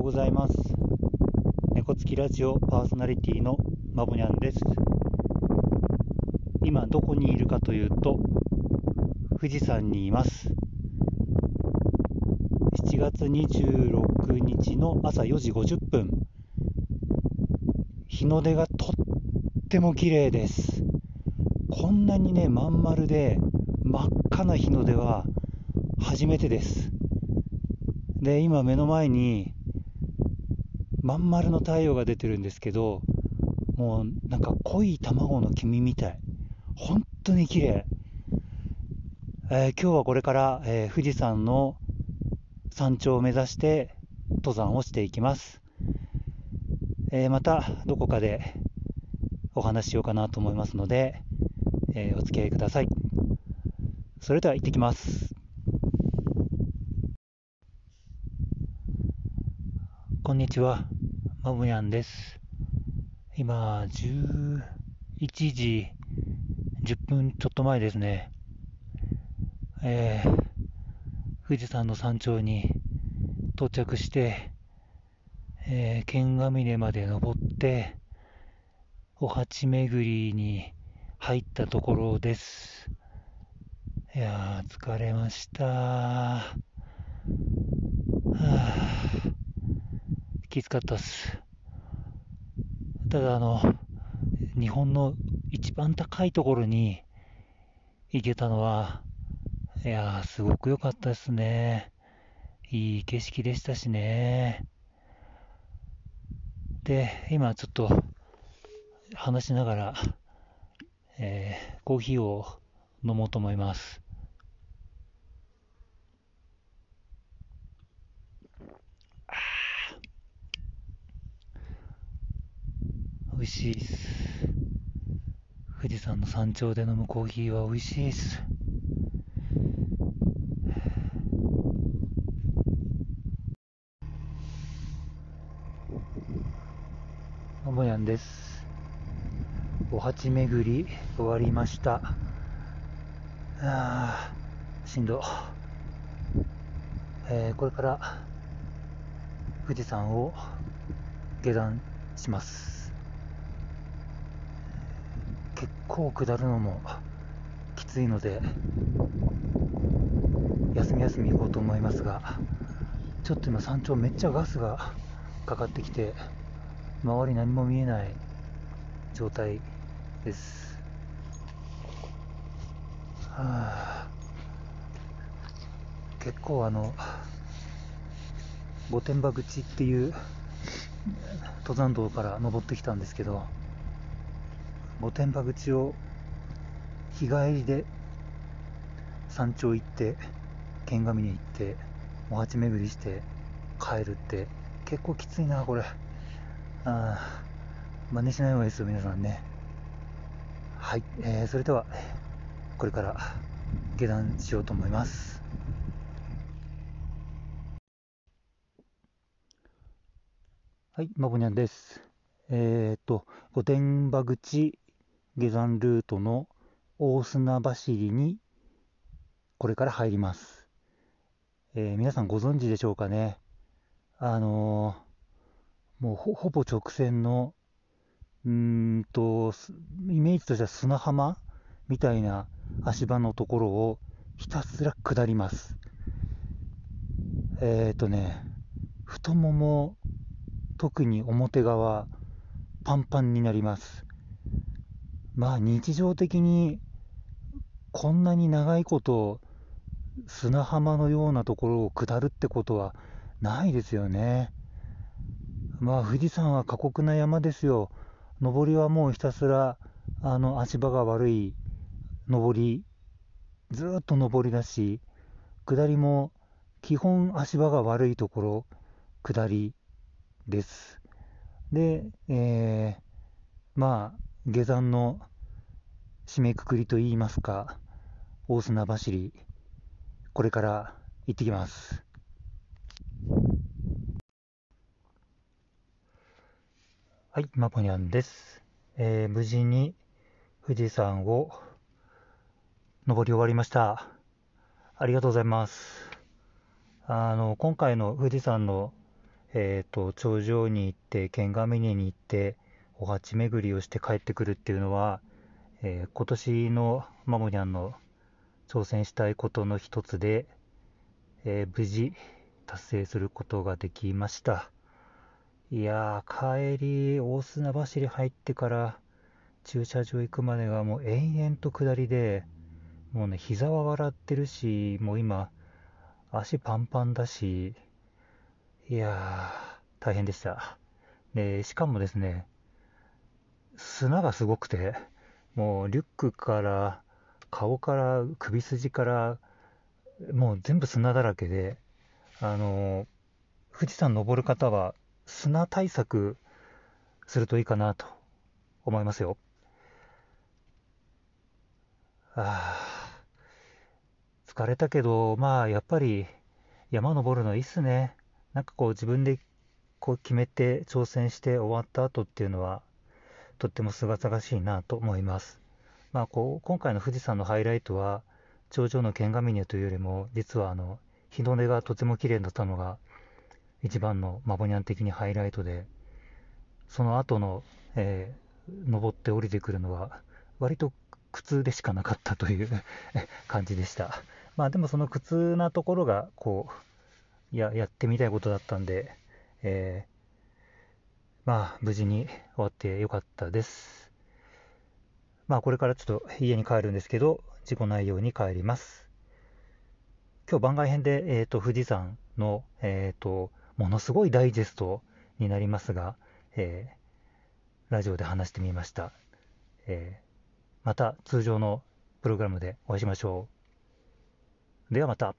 うございます。猫つきラジオパーソナリティのまぼにゃんです。今どこにいるかというと、富士山にいます。7月26日の朝4時50分。日の出がとっても綺麗です。こんなにね、まん丸で真っ赤な日の出は初めてです。で、今目の前にまん丸の太陽が出てるんですけど、もうなんか濃い卵の黄身みたい。本当に綺麗。えー今日はこれから、えー富士山の山頂を目指して登山をしていきます。えーまたどこかでお話ししようかなと思いますので、えお付き合いください。それでは行ってきます。こんにちは、まぶにゃんです。今、11時10分ちょっと前ですね。えー富士山の山頂に到着して、えー、剣ヶ峰まで登って、お鉢巡りに入ったところです。いやー、疲れました。はあ、きつかったっす。ただ、あの、日本の一番高いところに行けたのは、いや、すごく良かったですね。いい景色でしたしね。で、今ちょっと話しながら、えーコーヒーを飲もうと思います。あー美味しいっす。富士山の山頂で飲むコーヒーは美味しいっす。ももやんです。お鉢巡り終わりました。あーしんど。えーこれから富士山を下山します。結構下るのもきついので、休み休み行こうと思いますが、ちょっと今山頂めっちゃガスがかかってきて、周り何も見えない状態です。はあ、結構あの、御殿場口っていう登山道から登ってきたんですけど、御殿場口を日帰りで山頂行って、剣ヶ峰行って、お鉢巡りして帰るって結構きついな、これ。あー真似しない方がいいですよ、皆さんね。はい、えーそれでは、これから下山しようと思います。はい、まぼにゃんです。えっ、と、御殿場口下山ルートの大砂走りにこれから入ります。えー皆さんご存知でしょうかね？あのーもうほぼ直線の、うんと、イメージとしては砂浜みたいな足場のところをひたすら下ります。えっ、とね、太もも、特に表側、パンパンになります。まあ日常的にこんなに長いこと砂浜のようなところを下るってことはないですよね。まあ富士山は過酷な山ですよ。登りはもうひたすらあの足場が悪い登り、ずっと登りだし、下りも基本足場が悪いところ、下りです。で、えーまあ下山の締めくくりといいますか、大砂走り、これから行ってきます。はい、まぽにゃんです。えー無事に富士山を登り終わりました。ありがとうございます。あの、今回の富士山の、えーと、頂上に行って剣ヶ峰に行ってお鉢巡りをして帰ってくるっていうのは、えー、今年のマモニャンの挑戦したいことの一つで、えー、無事達成することができました。いやー帰り大砂走り入ってから駐車場行くまでがもう延々と下りでもうね膝は笑ってるしもう今足パンパンだしいやー大変でした。でしかもですね砂がすごくてもうリュックから顔から首筋からもう全部砂だらけであの富士山登る方は砂対策するといいかなと思いますよ。あ疲れたけど、まあやっぱり山登るのいいっすね。なんかこう自分でこう決めて挑戦して終わった後っていうのはとってもすがすがしいなと思います。まあこう今回の富士山のハイライトは頂上の剣ヶ峰というよりも実はあの日の出がとても綺麗だったのが一番のマボニャン的にハイライトでその後の、えー、登って降りてくるのは割と苦痛でしかなかったという 感じでしたまあでもその苦痛なところがこうややってみたいことだったんで、え、まあ無事に終わってよかったですまあこれからちょっと家に帰るんですけど事故ないように帰ります今日番外編で、えーと、富士山の、えーとものすごいダイジェストになりますが、えー、ラジオで話してみました、え、また通常のプログラムでお会いしましょう。ではまた。